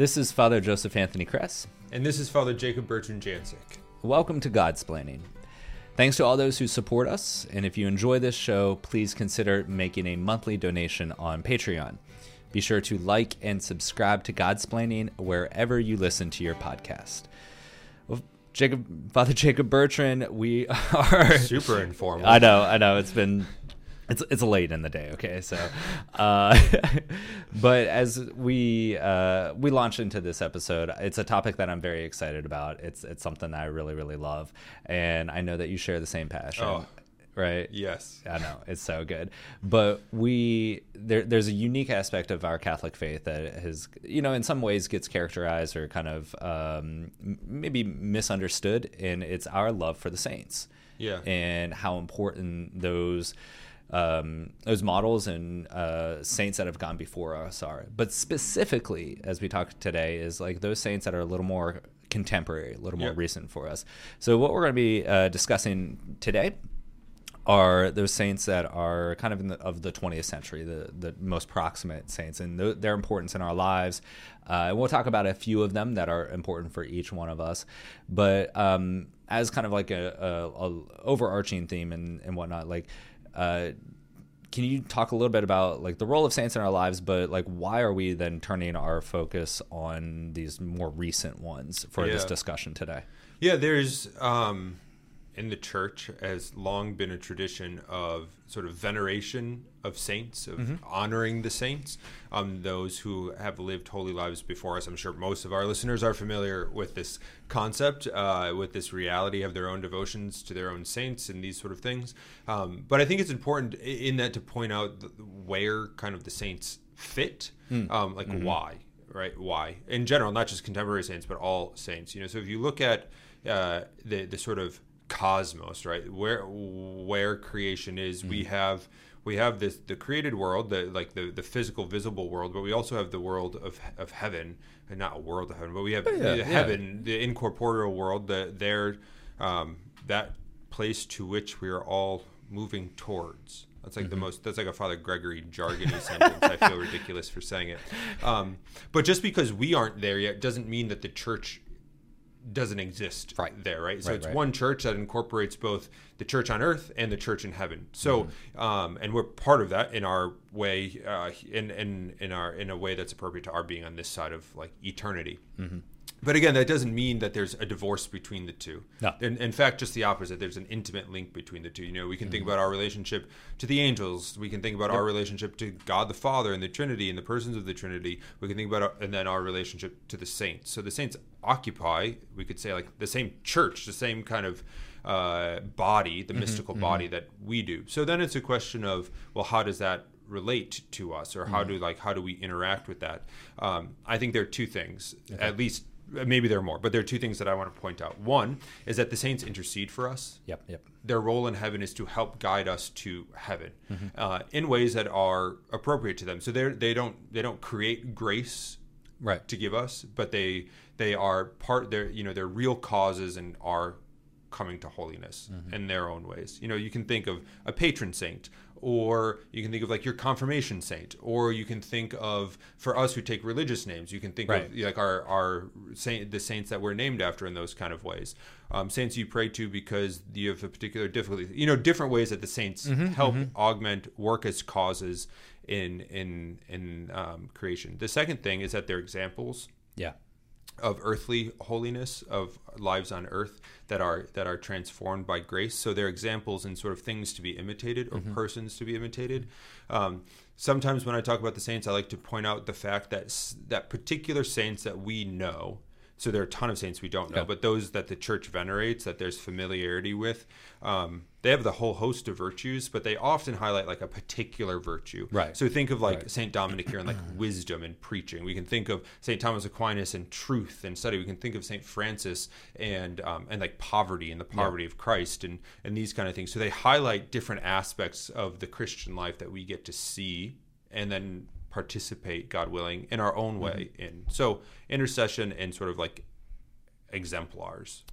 This is Father Joseph Anthony Kress. And this is Father Jacob Bertrand Janczyk. Welcome to Godsplaining. Thanks to all those who support us, and if you enjoy this show, please consider making a monthly donation on Patreon. Be sure to like and subscribe to Godsplaining wherever you listen to your podcast. Well, Jacob, Father Jacob Bertrand, we are super informal. I know, I know. It's been it's it's late in the day okay so uh, but as we uh, we launch into this episode it's a topic that i'm very excited about. It's it's something that i really really love and i know that you share the same passion oh, right? Yes. I know it's so good. But we there, there's a unique aspect of our catholic faith that has you know in some ways gets characterized or kind of um, maybe misunderstood and it's our love for the saints yeah and how important those um, those models and uh, saints that have gone before us are. But specifically, as we talk today, is like those saints that are a little more contemporary, a little more recent for us. So what we're going to be uh, discussing today are those saints that are kind of in the, of the 20th century, the, the most proximate saints, and th- their importance in our lives. Uh, and we'll talk about a few of them that are important for each one of us. But um, as kind of like a, a, a overarching theme and, and whatnot, like uh, can you talk a little bit about like the role of saints in our lives but like why are we then turning our focus on these more recent ones for yeah. this discussion today yeah there's um in the church has long been a tradition of sort of veneration of saints, of mm-hmm. honoring the saints, um, those who have lived holy lives before us. I'm sure most of our listeners are familiar with this concept, uh, with this reality of their own devotions to their own saints and these sort of things. Um, but I think it's important in that to point out where kind of the saints fit, mm. um, like mm-hmm. why, right? Why in general, not just contemporary saints, but all saints. You know, so if you look at uh, the the sort of cosmos, right? Where where creation is, mm we have we have this the created world, the like the the physical visible world, but we also have the world of of heaven, and not a world of heaven, but we have yeah, the heaven, the incorporeal world, the there um, that place to which we are all moving towards. That's like mm-hmm. the most. That's like a Father Gregory jargony sentence. I feel ridiculous for saying it, um, but just because we aren't there yet doesn't mean that the church doesn't exist right. there, right? So right, it's right. one church that incorporates both the church on earth and the church in heaven. So, mm-hmm. um, and we're part of that in our way, uh, in in in our in a way that's appropriate to our being on this side of like eternity. Mm-hmm. But again, that doesn't mean that there's a divorce between the two. No. In, in, fact, just the opposite. There's an intimate link between the two. You know, we can mm-hmm. think about our relationship to the angels. We can think about yep. our relationship to God the Father and the Trinity and the persons of the Trinity. We can think about our, and then our relationship to the saints. So the saints occupy, we could say, like the same church, the same kind of uh, body, the mm-hmm, mystical mm-hmm. body that we do. So then it's a question of, well, how does that relate to us, or how mm-hmm. do like how do we interact with that? Um, I think there are two things, okay. at least maybe there are more, but there are two things that I want to point out. One is that the saints intercede for us. Yep, yep. Their role in heaven is to help guide us to heaven mm-hmm. uh, in ways that are appropriate to them. So they they don't they don't create grace right to give us, but they they are part. They're you know they're real causes and are coming to holiness mm-hmm. in their own ways. You know, you can think of a patron saint or you can think of like your confirmation saint or you can think of for us who take religious names you can think right. of like our our saint the saints that we're named after in those kind of ways um, saints you pray to because you have a particular difficulty you know different ways that the saints mm-hmm, help mm-hmm. augment work as causes in in in um, creation the second thing is that they're examples yeah of earthly holiness of lives on earth that are that are transformed by grace so they're examples and sort of things to be imitated or mm-hmm. persons to be imitated um, sometimes when i talk about the saints i like to point out the fact that that particular saints that we know so there are a ton of saints we don't know, yeah. but those that the church venerates, that there's familiarity with, um, they have the whole host of virtues, but they often highlight like a particular virtue. Right. So think of like right. Saint Dominic here and like wisdom and preaching. We can think of Saint Thomas Aquinas and truth and study. We can think of Saint Francis and um, and like poverty and the poverty yeah. of Christ and and these kind of things. So they highlight different aspects of the Christian life that we get to see and then participate, God willing, in our own way. Mm-hmm. In so intercession and sort of like exemplars.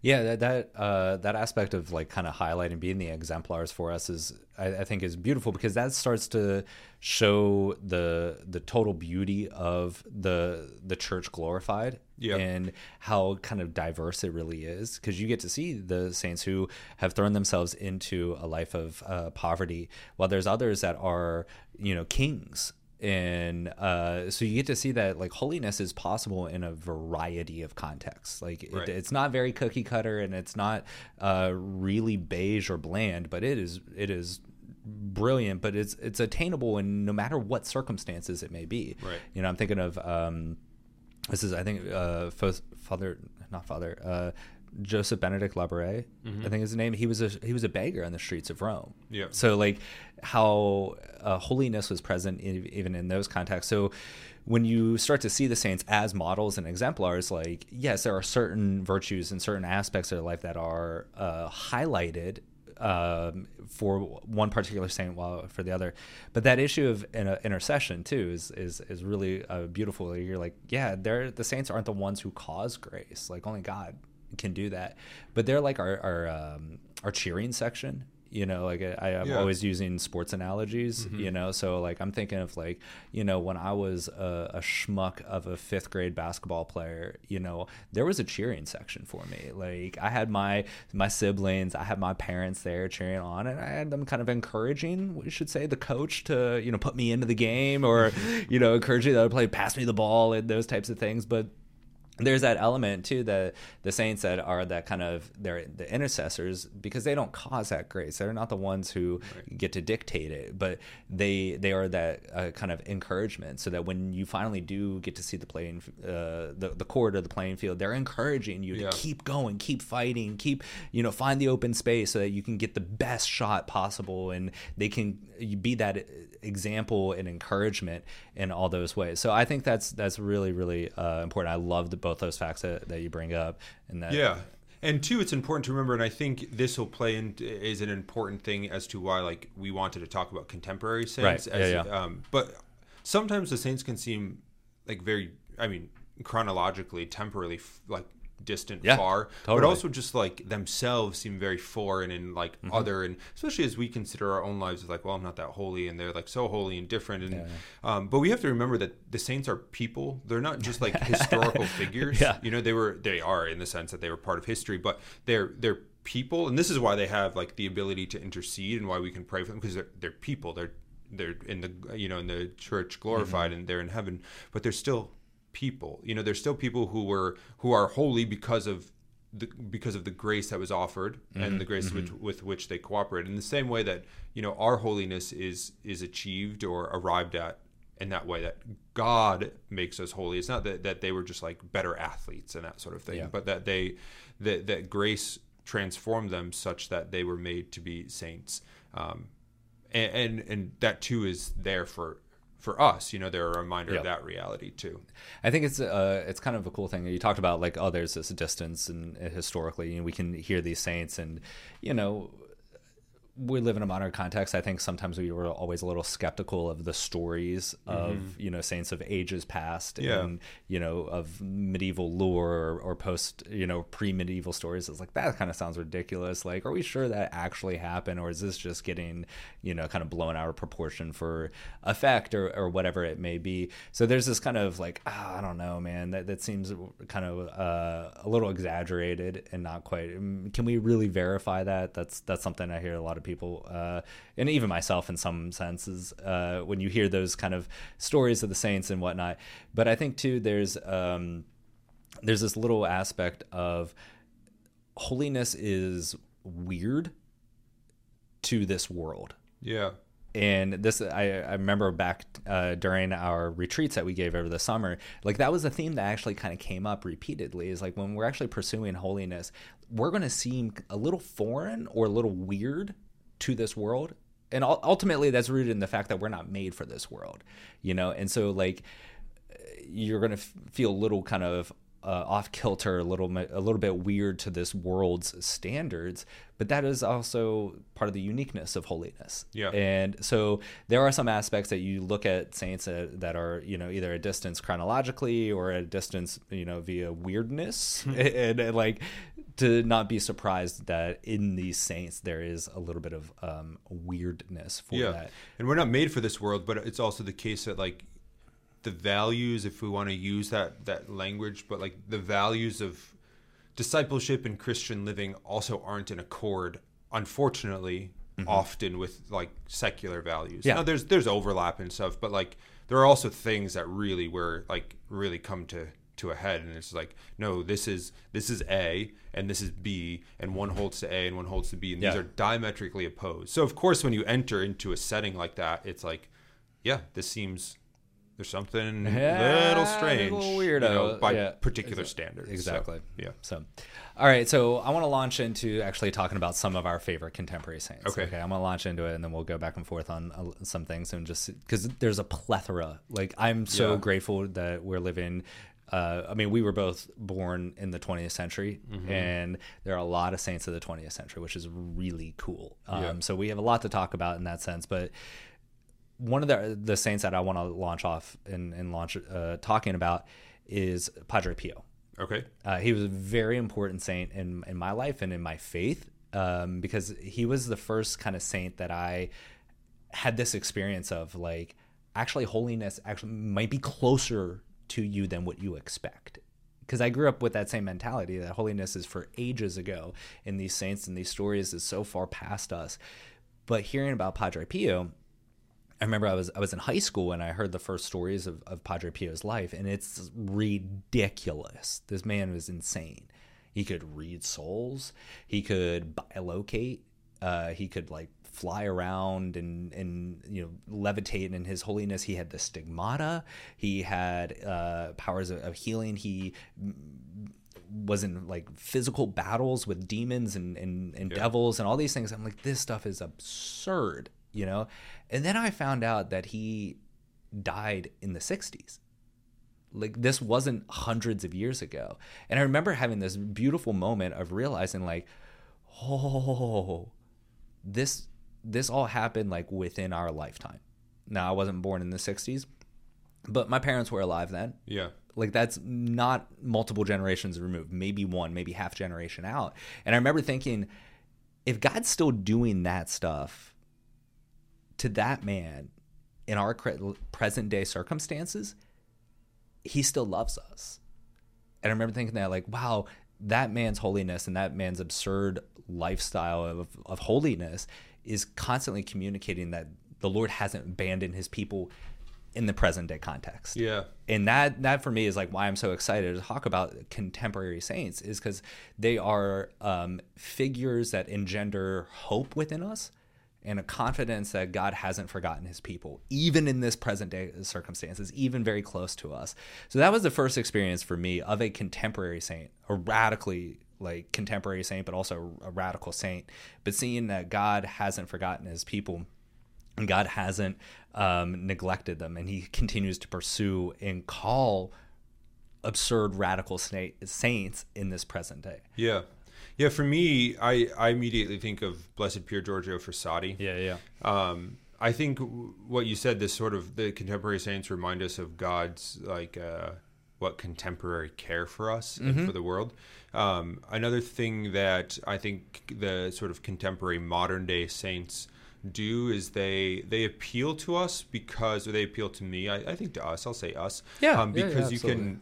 Yeah, that that, uh, that aspect of like kind of highlighting being the exemplars for us is I, I, think is beautiful because that starts to show the the total beauty of the the church glorified and how kind of diverse it really is because you get to see the saints who have thrown themselves into a life of uh, poverty while there's others that are you know kings and uh, so you get to see that like holiness is possible in a variety of contexts. Like right. it, it's not very cookie cutter and it's not uh, really beige or bland but it is it is brilliant but it's it's attainable in no matter what circumstances it may be. Right. You know i'm thinking of um, this is i think uh, father not father uh, Joseph Benedict Labouré, mm-hmm. I think his name. He was a he was a beggar on the streets of Rome. Yeah. So like how uh, holiness was present in, even in those contexts. So when you start to see the saints as models and exemplars, like yes, there are certain virtues and certain aspects of their life that are uh, highlighted um, for one particular saint while for the other. But that issue of intercession too is is is really uh, beautiful. You're like, yeah, they're the saints aren't the ones who cause grace. Like only God can do that. But they're like our our um, our cheering section. You know, like I, am yeah. always using sports analogies. Mm-hmm. You know, so like I'm thinking of like you know when I was a, a, schmuck of a fifth grade basketball player. You know, there was a cheering section for me. Like I had my my siblings, I had my parents there cheering on, and I had them kind of encouraging, we should say, the coach to you know put me into the game or you know encouraging the other player pass me the ball and those types of things. But there's that element too that the saints that are that kind of they're the intercessors because they don't cause that grace they're not the ones who right. get to dictate it but they they are that uh, kind of encouragement so that when you finally do get to see the playing uh, the, the court or the playing field they're encouraging you yeah. to keep going keep fighting keep you know find the open space so that you can get the best shot possible and they can be that example and encouragement in all those ways so i think that's that's really really uh, important i love both those facts that, that you bring up. And that yeah, and two, it's important to remember, and I think this will play in is an important thing as to why like we wanted to talk about contemporary saints. Right. As, yeah, yeah. Um, but sometimes the saints can seem like very, I mean, chronologically, temporally, like distant, yeah, far, totally. but also just like themselves seem very foreign and like mm-hmm. other, and especially as we consider our own lives as like, well, I'm not that holy, and they're like so holy and different, and yeah, yeah. Um, but we have to remember that the saints are people; they're not just like historical figures. Yeah. You know, they were they are in the sense that they were part of history, but they're they're people, and this is why they have like the ability to intercede and why we can pray for them because they're they're people. They're they're in the you know in the church glorified mm-hmm. and they're in heaven, but they're still people. You know, there's still people who were who are holy because of the, because of the grace that was offered mm-hmm. and the grace mm-hmm. with, with which they cooperate. In the same way that you know our holiness is is achieved or arrived at in that way that God makes us holy. It's not that, that they were just like better athletes and that sort of thing, yeah. but that they that that grace transformed them such that they were made to be saints. Um, and, and and that too is there for for us, you know, they're a reminder yep. of that reality too. I think it's uh, it's kind of a cool thing. You talked about like, oh, there's this distance, and historically, you know, we can hear these saints, and you know, we live in a modern context. I think sometimes we were always a little skeptical of the stories of mm-hmm. you know saints of ages past yeah. and you know of medieval lore or, or post you know pre medieval stories. It's like that kind of sounds ridiculous. Like, are we sure that actually happened, or is this just getting you know kind of blown out of proportion for effect or, or whatever it may be? So there's this kind of like oh, I don't know, man. That that seems kind of uh, a little exaggerated and not quite. Can we really verify that? That's that's something I hear a lot of people, uh, and even myself in some senses, uh, when you hear those kind of stories of the saints and whatnot. But I think too, there's um, there's this little aspect of holiness is weird to this world. Yeah. And this, I, I remember back uh, during our retreats that we gave over the summer, like that was a theme that actually kind of came up repeatedly. Is like when we're actually pursuing holiness, we're going to seem a little foreign or a little weird to this world and ultimately that's rooted in the fact that we're not made for this world you know and so like you're going to f- feel a little kind of uh, off kilter, a little a little bit weird to this world's standards, but that is also part of the uniqueness of holiness. Yeah. And so there are some aspects that you look at saints that, that are you know either a distance chronologically or a distance you know via weirdness, and, and, and, like to not be surprised that in these saints there is a little bit of um, weirdness for yeah. that. And we're not made for this world, but it's also the case that like the values, if we want to use that that language, but like the values of discipleship and Christian living also aren't in accord, unfortunately, often with like secular values. Yeah. Now, there's there's overlap and stuff, but like there are also things that really were like really come to to a head and it's like no this is this is a and this is b and one holds to a and one holds to b and these are diametrically opposed so of course when you enter into a setting like that it's like yeah this seems there's something a Yeah, little a strange little you know, weirdo. by Yeah. particular standards So, Exactly. yeah So, all right. So I want to launch into actually talking about some of our favorite contemporary saints. Okay. Okay. I'm gonna launch into it, and then we'll go back and forth on uh, some things, and just because there's a plethora. Like I'm so Yeah. grateful that we're living. Uh, I mean, we were both born in the 20th century, Mm-hmm. and there are a lot of saints of the 20th century, which is really cool. Um, Yeah. So we have a lot to talk about in that sense, but one of the the saints that I want to launch off and, and launch uh, talking about is Padre Pio. okay Uh, he was a very important saint in in my life and in my faith um, because he was the first kind of saint that I had this experience of like actually holiness actually might be closer to you than what you expect because I grew up with that same mentality that holiness is for ages ago and these saints and these stories is so far past us but hearing about Padre Pio I remember I was I was in high school and I heard the first stories of, of Padre Pio's life, and it's ridiculous. This man was insane. He could read souls. He could bilocate. Uh, he could like fly around and and you know levitate. And in his holiness, he had the stigmata. He had uh, powers of, of healing. He was in like physical battles with demons and, and, and devils and all these things. I'm like, this stuff is absurd, you know? And then I found out that he died in the 60s. Like this wasn't hundreds of years ago. And I remember having this beautiful moment of realizing like, oh, this this all happened like within our lifetime. Now I wasn't born in the 60s, but my parents were alive then. Yeah. Like that's not multiple generations removed maybe one maybe half generation out. And i remember thinking if god's still doing that stuff to that man in our present day circumstances he still loves us. And i remember thinking that like wow that man's holiness and that man's absurd lifestyle of, of holiness is constantly communicating that the lord hasn't abandoned his people in the present day context. Yeah. And that that for me is like why I'm so excited to talk about contemporary saints is because they are um, figures that engender hope within us and a confidence that God hasn't forgotten His people, even in this present day circumstances, even very close to us. So that was the first experience for me of a contemporary saint, a radically like contemporary saint, but also a radical saint. But seeing that God hasn't forgotten His people and God hasn't um, neglected them, and He continues to pursue and call absurd radical saints in this present day. yeah yeah for me i i immediately think of blessed pier giorgio frassati Yeah, yeah, um, I think w- what you said, this sort of the contemporary saints remind us of God's like uh, what contemporary care for us and for the world. Um, another thing that I think the sort of contemporary modern day saints do is they they appeal to us because or they appeal to me. I, I think to us. I'll say us. Yeah, um, yeah, yeah, because you can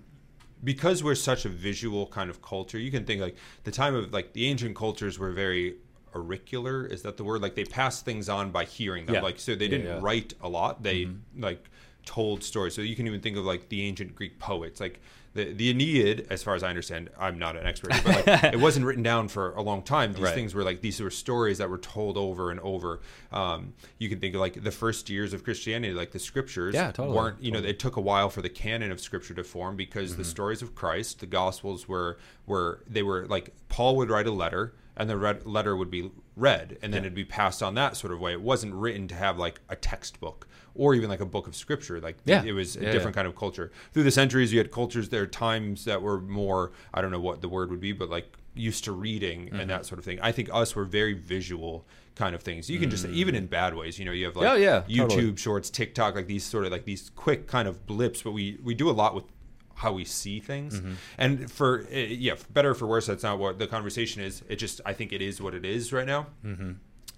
because we're such a visual kind of culture, you can think like the time of like the ancient cultures were very auricular. Is that the word? Like they passed things on by hearing them. Yeah. Like so they didn't yeah. write a lot. They mm-hmm. like told stories. So you can even think of like the ancient Greek poets, like. The, the Aeneid, as far as I understand, I'm not an expert, but like, it wasn't written down for a long time. These Right. things were like these were stories that were told over and over. Um, you can think of like the first years of Christianity, like the scriptures Yeah, totally. weren't you know it took a while for the canon of scripture to form because Mm-hmm. the stories of christ the gospels were were they were like paul would write a letter and the read, letter would be read and then it'd be passed on that sort of way it wasn't written to have like a textbook or even like a book of scripture like Yeah. it was a Yeah, different yeah. kind of culture through the centuries you had cultures there are times that were more i don't know what the word would be but like used to reading Mm-hmm. and that sort of thing i think us were very visual kind of things you can just even in bad ways you know you have like Mm. Oh, yeah, youtube totally. Shorts, TikTok, like these sort of like these quick kind of blips, but we we do a lot with how we see things. Mm-hmm. And for uh, yeah, for better or for worse, that's not what the conversation is. It just I think it is what it is right now. Mm-hmm.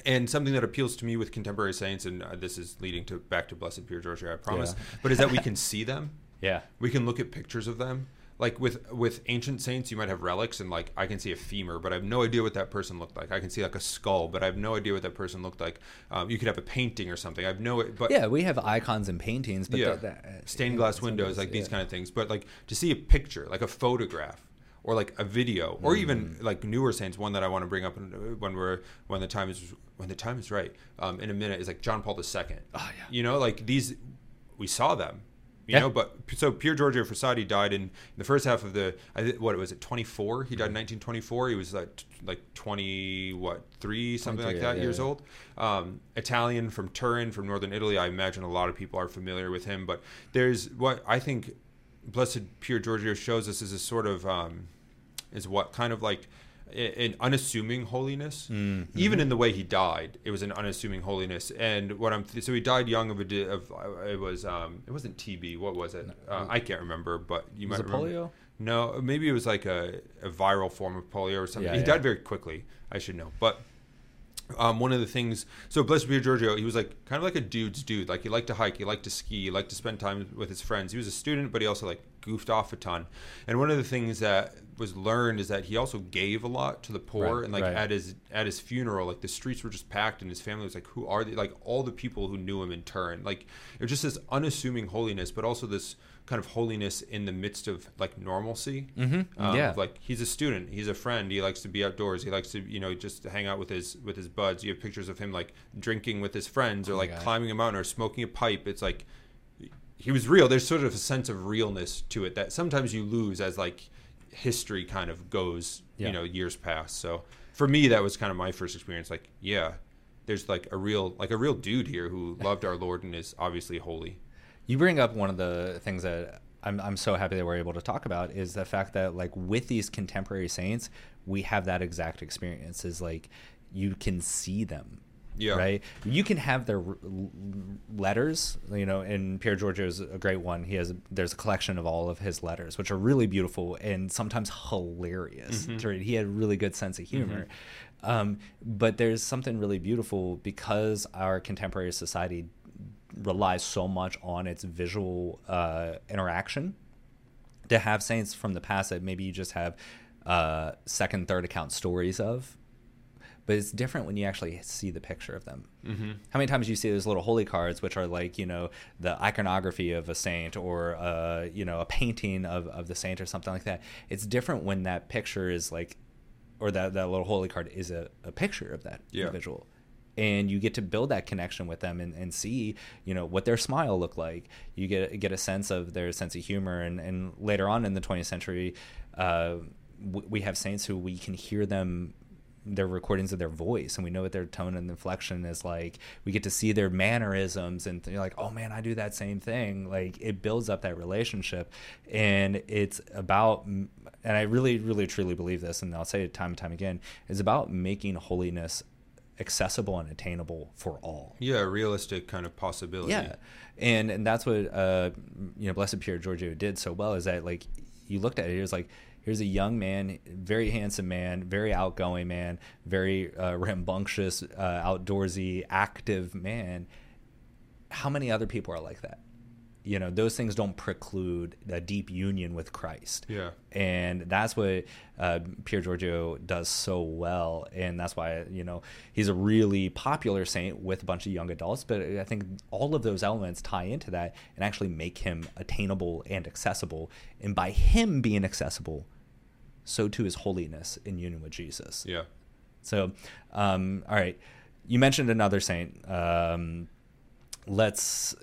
And something that appeals to me with contemporary saints, and uh, this is leading to back to Blessed Pier Giorgio, I promise, Yeah. but is that we can see them. Yeah. We can look at pictures of them. Like with with ancient saints, you might have relics, and like I can see a femur, but I have no idea what that person looked like. I can see like a skull, but I have no idea what that person looked like. Um, you could have a painting or something. I have no, but Yeah, we have icons and paintings, but yeah, that, that, stained glass windows, like these yeah. kind of things. But like to see a picture, like a photograph, or like a video, or even Mm. like newer saints. One that I want to bring up when we're when the time is when the time is right. Um, in a minute is like John Paul II. Oh, yeah. You know, like these, we saw them. You Yeah. know, but so Pier Giorgio Frassati died in, the first half of the what was it 24? He died in 1924. He was like t- like 20 what three something like that yeah, years yeah. old. Um, Italian from Turin, from northern Italy. I imagine a lot of people are familiar with him. But there's what I think Blessed Pier Giorgio shows us is a sort of um, is what kind of like an unassuming holiness. Mm-hmm. Even in the way he died, it was an unassuming holiness. And what I'm so he died young of a di- of uh, it was um it wasn't TB. What was it? Uh, I can't remember, but you Was might it remember. polio? No, maybe it was like a, a viral form of polio or something. Yeah, he yeah. died very quickly. I should know, but um, one of the things. So Blessed Pier Giorgio, he was like kind of like a dude's dude. Like he liked to hike, he liked to ski, he liked to spend time with his friends. He was a student, but he also like goofed off a ton. And one of the things that was learned is that he also gave a lot to the poor. Right, and like right. at his at his funeral, like the streets were just packed, and his family was like, "Who are they?" Like all the people who knew him in turn. Like it was just this unassuming holiness, but also this kind of holiness in the midst of like normalcy. Mhm, Um, yeah. like he's a student, he's a friend. He likes to be outdoors. He likes to you know just hang out with his with his buds. You have pictures of him like drinking with his friends or Oh like God. climbing a mountain or smoking a pipe. It's like he was real. There's sort of a sense of realness to it that sometimes you lose as like history kind of goes. Yeah. You know, years pass. So for me, that was kind of my first experience. Like, yeah, there's like a real like a real dude here who loved our Lord and is obviously holy. You bring up one of the things that I'm, I'm so happy that we're able to talk about is the fact that like with these contemporary saints, we have that exact experience. Is like you can see them. Yeah. Right. You can have their letters, you know, and Pier Giorgio is a great one. He has there's a collection of all of his letters, which are really beautiful and sometimes hilarious. to read. He had a really good sense of humor. Um, but there's something really beautiful because our contemporary society relies so much on its visual uh, interaction to have saints from the past that maybe you just have uh, second, third account stories of. But it's different when you actually see the picture of them. Mm-hmm. How many times do you see those little holy cards, which are like you know the iconography of a saint or uh, you know a painting of, of the saint or something like that? It's different when that picture is like, or that that little holy card is a, a picture of that Yeah. individual and you get to build that connection with them and, and see you know what their smile looked like. You get get a sense of their sense of humor. And, and later on in the 20th century uh, we have saints who we can hear them their recordings of their voice and we know what their tone and inflection is like. We get to see their mannerisms and you're like oh man i do that same thing. Like it builds up that relationship. And it's about and i really really truly believe this and i'll say it time and time again is about making holiness accessible and attainable for all. Yeah, a realistic kind of possibility. Yeah, and and that's what uh, you know, Blessed Pier Giorgio did so well is that like you looked at it, it was like here's a young man, very handsome man, very outgoing man, very uh, rambunctious, uh, outdoorsy, active man. How many other people are like that? You know, those things don't preclude a deep union with Christ Yeah. and that's what uh, Pier Giorgio does so well, and that's why you know he's a really popular saint with a bunch of young adults. But I think all of those elements tie into that and actually make him attainable and accessible. And by him being accessible, so too is holiness in union with Jesus. Yeah. So, um, all right, you mentioned another saint. Um, let's,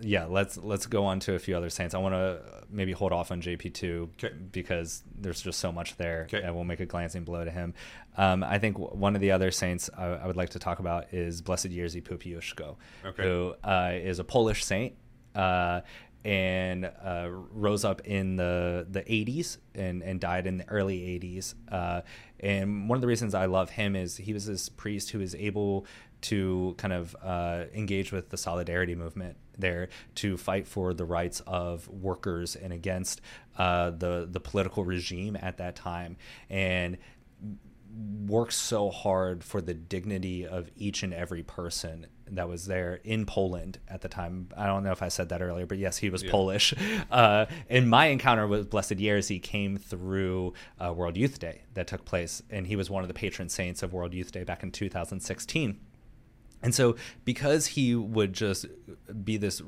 yeah, let's let's go on to a few other saints. I want to maybe hold off on JP two 'Kay. because there's just so much there, 'Kay. and we'll make a glancing blow to him. Um, I think w- one of the other saints I, I would like to talk about is Blessed Jerzy Popiełuszko, Okay. who uh, is a Polish saint. Uh, and uh, rose up in the the 80s and, and died in the early 80s. Uh, and one of the reasons I love him is he was this priest who was able to kind of uh, engage with the solidarity movement there to fight for the rights of workers and against uh, the the political regime at that time and worked so hard for the dignity of each and every person that was there in Poland at the time. I don't know if I said that earlier, but yes, he was yeah. Polish. Uh, and my encounter with Blessed Jerzy came through uh, World Youth Day that took place, and he was one of the patron saints of World Youth Day back in 2016. And so, because he would just be this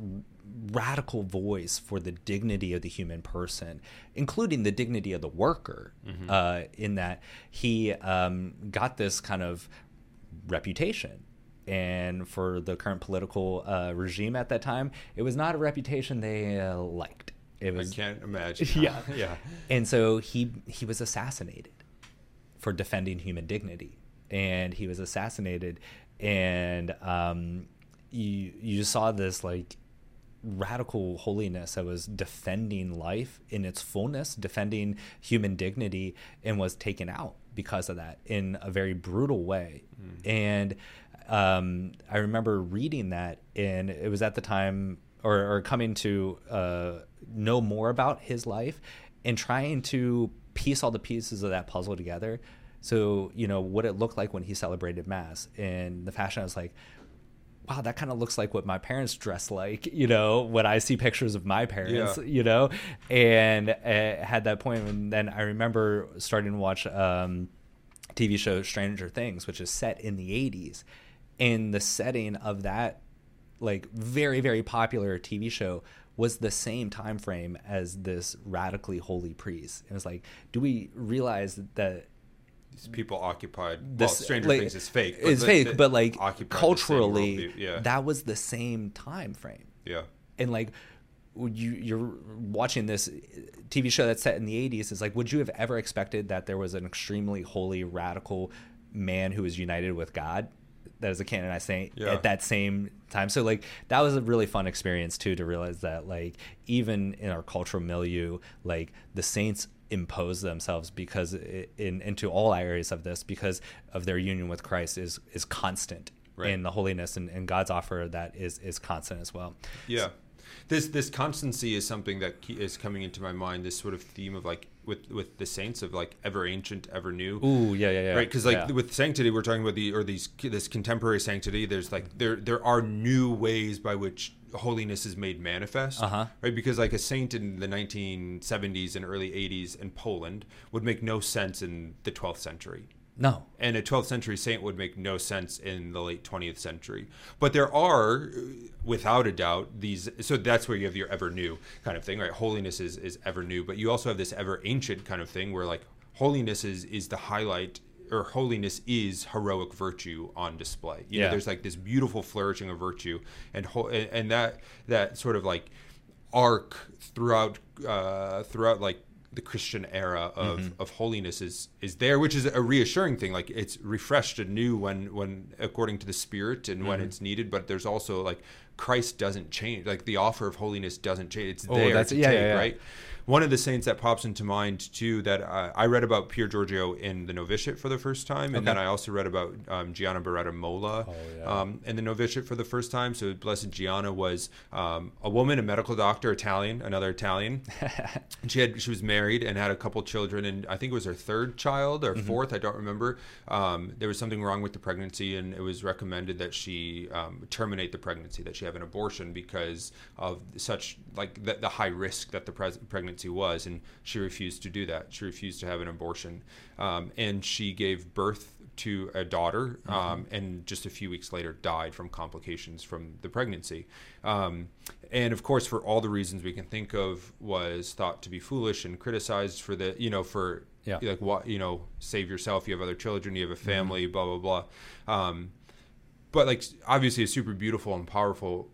radical voice for the dignity of the human person, including the dignity of the worker, mm-hmm. uh, in that he um, got this kind of reputation. And for the current political uh, regime at that time, it was not a reputation they uh, liked. It was. I can't imagine. Yeah, yeah. And so he he was assassinated for defending human dignity, and he was assassinated, and um, you you saw this like radical holiness that was defending life in its fullness, defending human dignity, and was taken out because of that in a very brutal way. Mm. And um, I remember reading that, and it was at the time, or, or coming to uh, know more about his life and trying to piece all the pieces of that puzzle together. So, you know, what it looked like when he celebrated Mass. And the fashion, I was like, wow, that kind of looks like what my parents dress like, you know, when I see pictures of my parents, yeah. you know, and had that point. And then I remember starting to watch um, TV show Stranger Things, which is set in the 80s. And the setting of that, like, very, very popular TV show was the same time frame as this radically holy priest. It was like, do we realize that people occupied. This, well, Stranger like, Things is fake. It's the, fake, the, but like culturally, yeah. that was the same time frame. Yeah, and like you you're watching this uh, TV show that's set in the 80s is like would you have ever expected that there was an extremely holy radical man who was united with God that is a canonized saint yeah. at that same time so like that was a really fun experience too to realize that like even in our cultural milieu like the saints impose themselves because in into all areas of this because of their union with Christ is is constant right. in the holiness and, and God's offer that is is constant as well. Yeah. This this constancy is something that is coming into my mind. This sort of theme of like with with the saints of like ever ancient, ever new. Ooh, yeah, yeah, yeah. Right, because like yeah. with sanctity, we're talking about the or these this contemporary sanctity. There's like there there are new ways by which holiness is made manifest, uh-huh. right? Because like a saint in the 1970s and early 80s in Poland would make no sense in the 12th century. No. And a 12th century saint would make no sense in the late 20th century. But there are, without a doubt, these. So that's where you have your ever new kind of thing, right? Holiness is, is ever new. But you also have this ever ancient kind of thing where, like, holiness is, is the highlight or holiness is heroic virtue on display. You yeah. know, there's like this beautiful flourishing of virtue, and ho- and that that sort of like arc throughout uh, throughout like the Christian era of, mm-hmm. of holiness is is there, which is a reassuring thing. Like it's refreshed anew when when according to the Spirit and mm-hmm. when it's needed. But there's also like Christ doesn't change. Like the offer of holiness doesn't change. It's oh, there to yeah, take, yeah, yeah. right? One of the saints that pops into mind too that uh, I read about Pier Giorgio in the novitiate for the first time, and okay. then I also read about um, Gianna Beretta Molla oh, yeah. um, in the novitiate for the first time. So Blessed Gianna was um, a woman, a medical doctor, Italian, another Italian. she had she was married and had a couple children, and I think it was her third child or 4th mm-hmm. I don't remember. Um, there was something wrong with the pregnancy, and it was recommended that she um, terminate the pregnancy, that she have an abortion because of such like the, the high risk that the pre- pregnancy pregnancy was, and she refused to do that. She refused to have an abortion, um, and she gave birth to a daughter, mm-hmm. um, and just a few weeks later died from complications from the pregnancy. Um, and of course, for all the reasons we can think of, was thought to be foolish and criticized for the, you know, for yeah. like what, you know, save yourself. You have other children. You have a mm-hmm. family. Mm-hmm. Blah blah blah. Um, but like obviously a super beautiful and powerful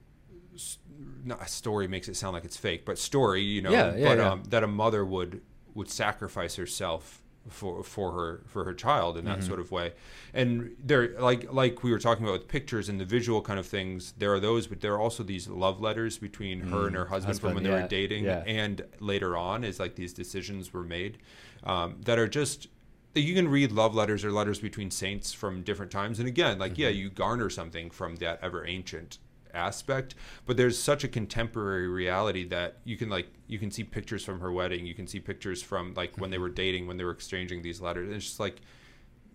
not a story makes it sound like it's fake, but story, you know, yeah, yeah, but yeah. Um, that a mother would would sacrifice herself for for her for her child in that mm-hmm. sort of way. And there like like we were talking about with pictures and the visual kind of things, there are those, but there are also these love letters between mm-hmm. her and her husband, husband from when yeah, they were dating and later on as like these decisions were made um, that are just you can read love letters or letters between saints from different times and again like yeah Mm-hmm. you garner something from that ever ancient aspect but there's such a contemporary reality that you can like you can see pictures from her wedding you can see pictures from like when Mm-hmm. they were dating when they were exchanging these letters and it's just like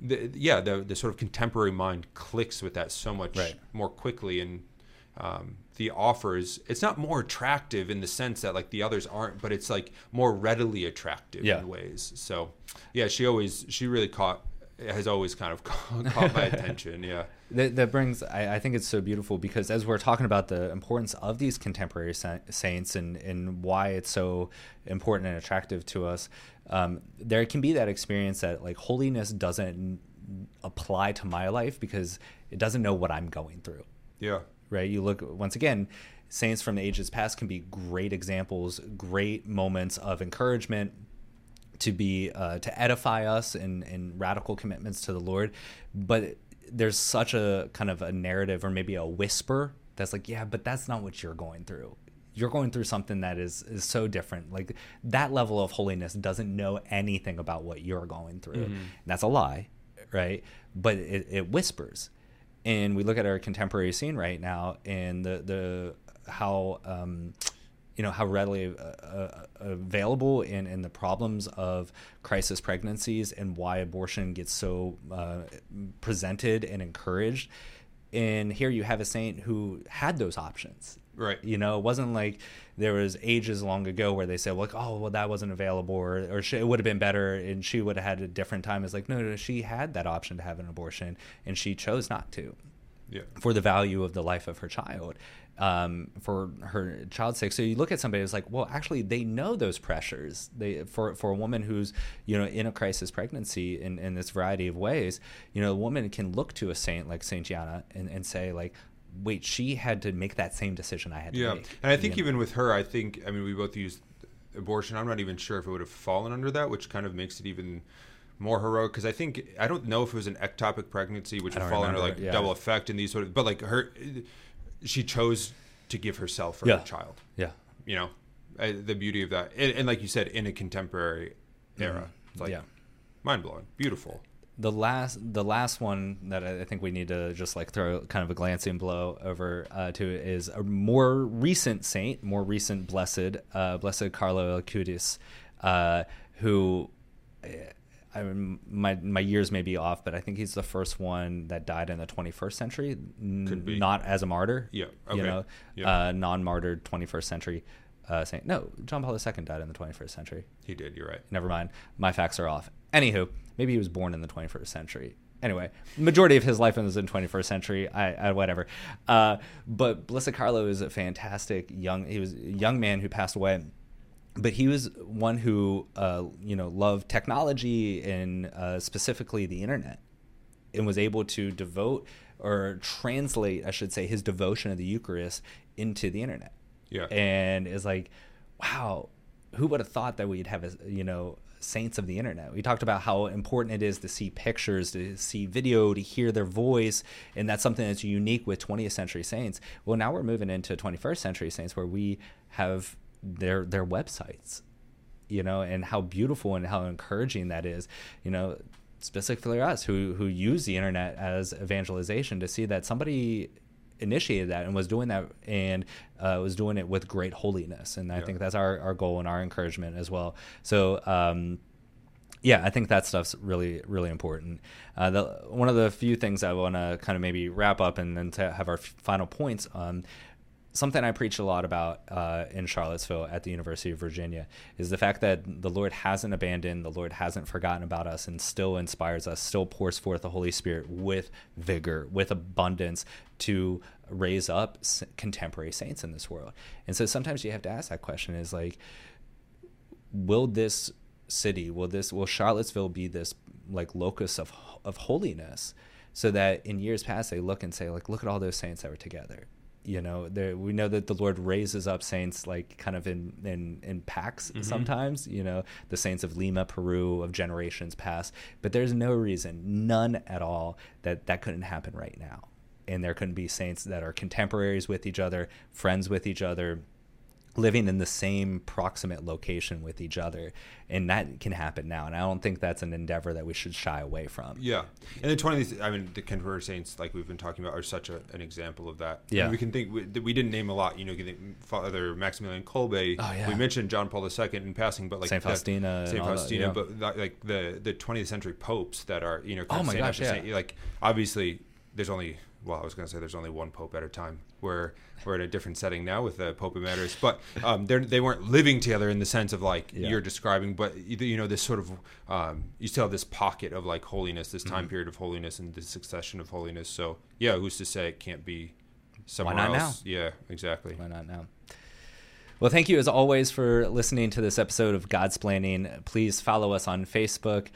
the, yeah the, the sort of contemporary mind clicks with that so much Right. more quickly and um, the offers it's not more attractive in the sense that like the others aren't but it's like more readily attractive Yeah. in ways so yeah she always she really caught has always kind of caught my attention yeah That, that brings, I, I think it's so beautiful because as we're talking about the importance of these contemporary sa- saints and, and why it's so important and attractive to us, um, there can be that experience that like holiness doesn't apply to my life because it doesn't know what I'm going through. yeah right? You look once again, saints from the ages past can be great examples, great moments of encouragement to be uh, to edify us in, in radical commitments to the Lord, but there's such a kind of a narrative or maybe a whisper that's like, yeah, but that's not what you're going through. You're going through something that is is so different. Like that level of holiness doesn't know anything about what you're going through. And that's a lie, right? But it, it whispers and we look at our contemporary scene right now and the the how um, you know how readily uh, uh, available in in the problems of crisis pregnancies and why abortion gets so uh, presented and encouraged. And here you have a saint who had those options. Right. You know, it wasn't like there was ages long ago where they said like, oh, well, that wasn't available, or or she, it would have been better, and she would have had a different time. It's like, no, no, she had that option to have an abortion, and she chose not to yeah for the value of the life of her child, um, for her child's sake. So you look at somebody who's like, well, actually, they know those pressures. They for for a woman who's you know in a crisis pregnancy in in this variety of ways, you know, a woman can look to a saint like Saint Gianna and and say like. Wait, she had to make that same decision I had to yeah make. and i think know? even with her i think i mean we both used abortion i'm not even sure if it would have fallen under that which kind of makes it even more heroic because i think i don't know if it was an ectopic pregnancy which would fall under like yeah. double effect and these sort of but like her she chose to give herself for Yeah. her child Yeah. you know uh, the beauty of that and, and like you said in a contemporary era it's like Yeah. mind-blowing beautiful The last, the last one that I I think we need to just like throw kind of a glancing blow over uh, to is a more recent saint, more recent blessed, uh, blessed Carlo Acutis, uh, who. I mean, my my years may be off, but I think he's the first one that died in the 21st century, n- Could be. not as a martyr. Yeah, okay. you know, Yeah. uh, non-martyred 21st century uh, saint. No, John Paul II died in the 21st century he did you're right never mind. My facts are off. Anywho, maybe he was born in the 21st century. Anyway, majority of his life was in 21st century. I, I whatever. Uh, but Blessed Carlo is a fantastic young. He was a young man who passed away, but he was one who uh, you know loved technology and uh, specifically the internet, and was able to devote or translate, I should say, his devotion of the Eucharist into the internet yeah and is like, wow, who would have thought that we'd have a you know saints of the internet? We talked about how important it is to see pictures, to see video, to hear their voice, and that's something that's unique with 20th century saints. Well, now we're moving into 21st century saints where we have their their websites, you know, and how beautiful and how encouraging that is, you know. Specifically, us who who use the internet as evangelization to see that somebody initiated that and was doing that and uh, was doing it with great holiness and i Yeah. think that's our, our goal and our encouragement as well so um, yeah i think that stuff's really really important uh, the, one of the few things i want to kind of maybe wrap up and then to have our f- final points um, something I preach a lot about uh, in Charlottesville at the University of Virginia is the fact that the Lord hasn't abandoned, the Lord hasn't forgotten about us, and still inspires us, still pours forth the Holy Spirit with vigor, with abundance to raise up contemporary saints in this world. And so sometimes you have to ask that question: is like, will this city, will this, will Charlottesville be this like locus of of holiness? So that in years past they look and say like, look at all those saints that were together you know there we know that the lord raises up saints like kind of in in in packs mm-hmm. sometimes you know the saints of lima peru of generations past but there's no reason none at all that that couldn't happen right now. And there couldn't be saints that are contemporaries with each other friends with each other living in the same proximate location with each other and that can happen now and i don't think that's an endeavor that we should shy away from yeah and the 20th i mean the contemporary saints like we've been talking about are such a, an example of that Yeah. And we can think we, we didn't name a lot you know father maximilian kolbe Oh, yeah. we mentioned john paul ii in passing but like Saint Faustina saint all that, faustina yeah. but like the the 20th century popes that are you know Oh my gosh, yeah. saint, like obviously there's only well i was going to say there's only one pope at a time we're we're in a different setting now with the pope emeritus but um they weren't living together in the sense of like Yeah. you're describing but you know this sort of um you still have this pocket of like holiness this Mm-hmm. time period of holiness and this succession of holiness so yeah who's to say it can't be somewhere not else yeah exactly Why not now? Well, thank you as always for listening to this episode of Godsplaining. Please follow us on Facebook,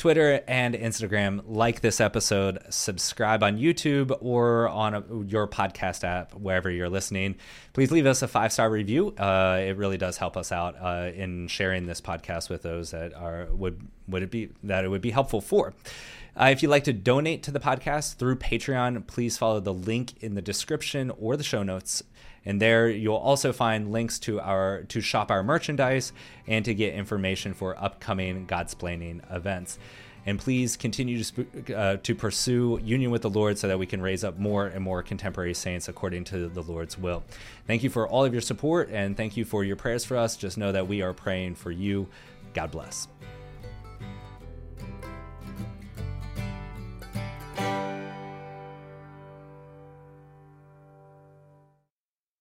Twitter, and Instagram. Like this episode, subscribe on YouTube or on a, your podcast app, wherever you're listening. Please leave us a five star review. Uh, it really does help us out uh, in sharing this podcast with those that are would would it be that it would be helpful for. Uh, if you'd like to donate to the podcast through Patreon, please follow the link in the description or the show notes. And there you'll also find links to our to shop our merchandise and to get information for upcoming Godsplaining events. And please continue to, uh, to pursue union with the Lord so that we can raise up more and more contemporary saints according to the Lord's will. Thank you for all of your support and thank you for your prayers for us. Just know that we are praying for you. God bless.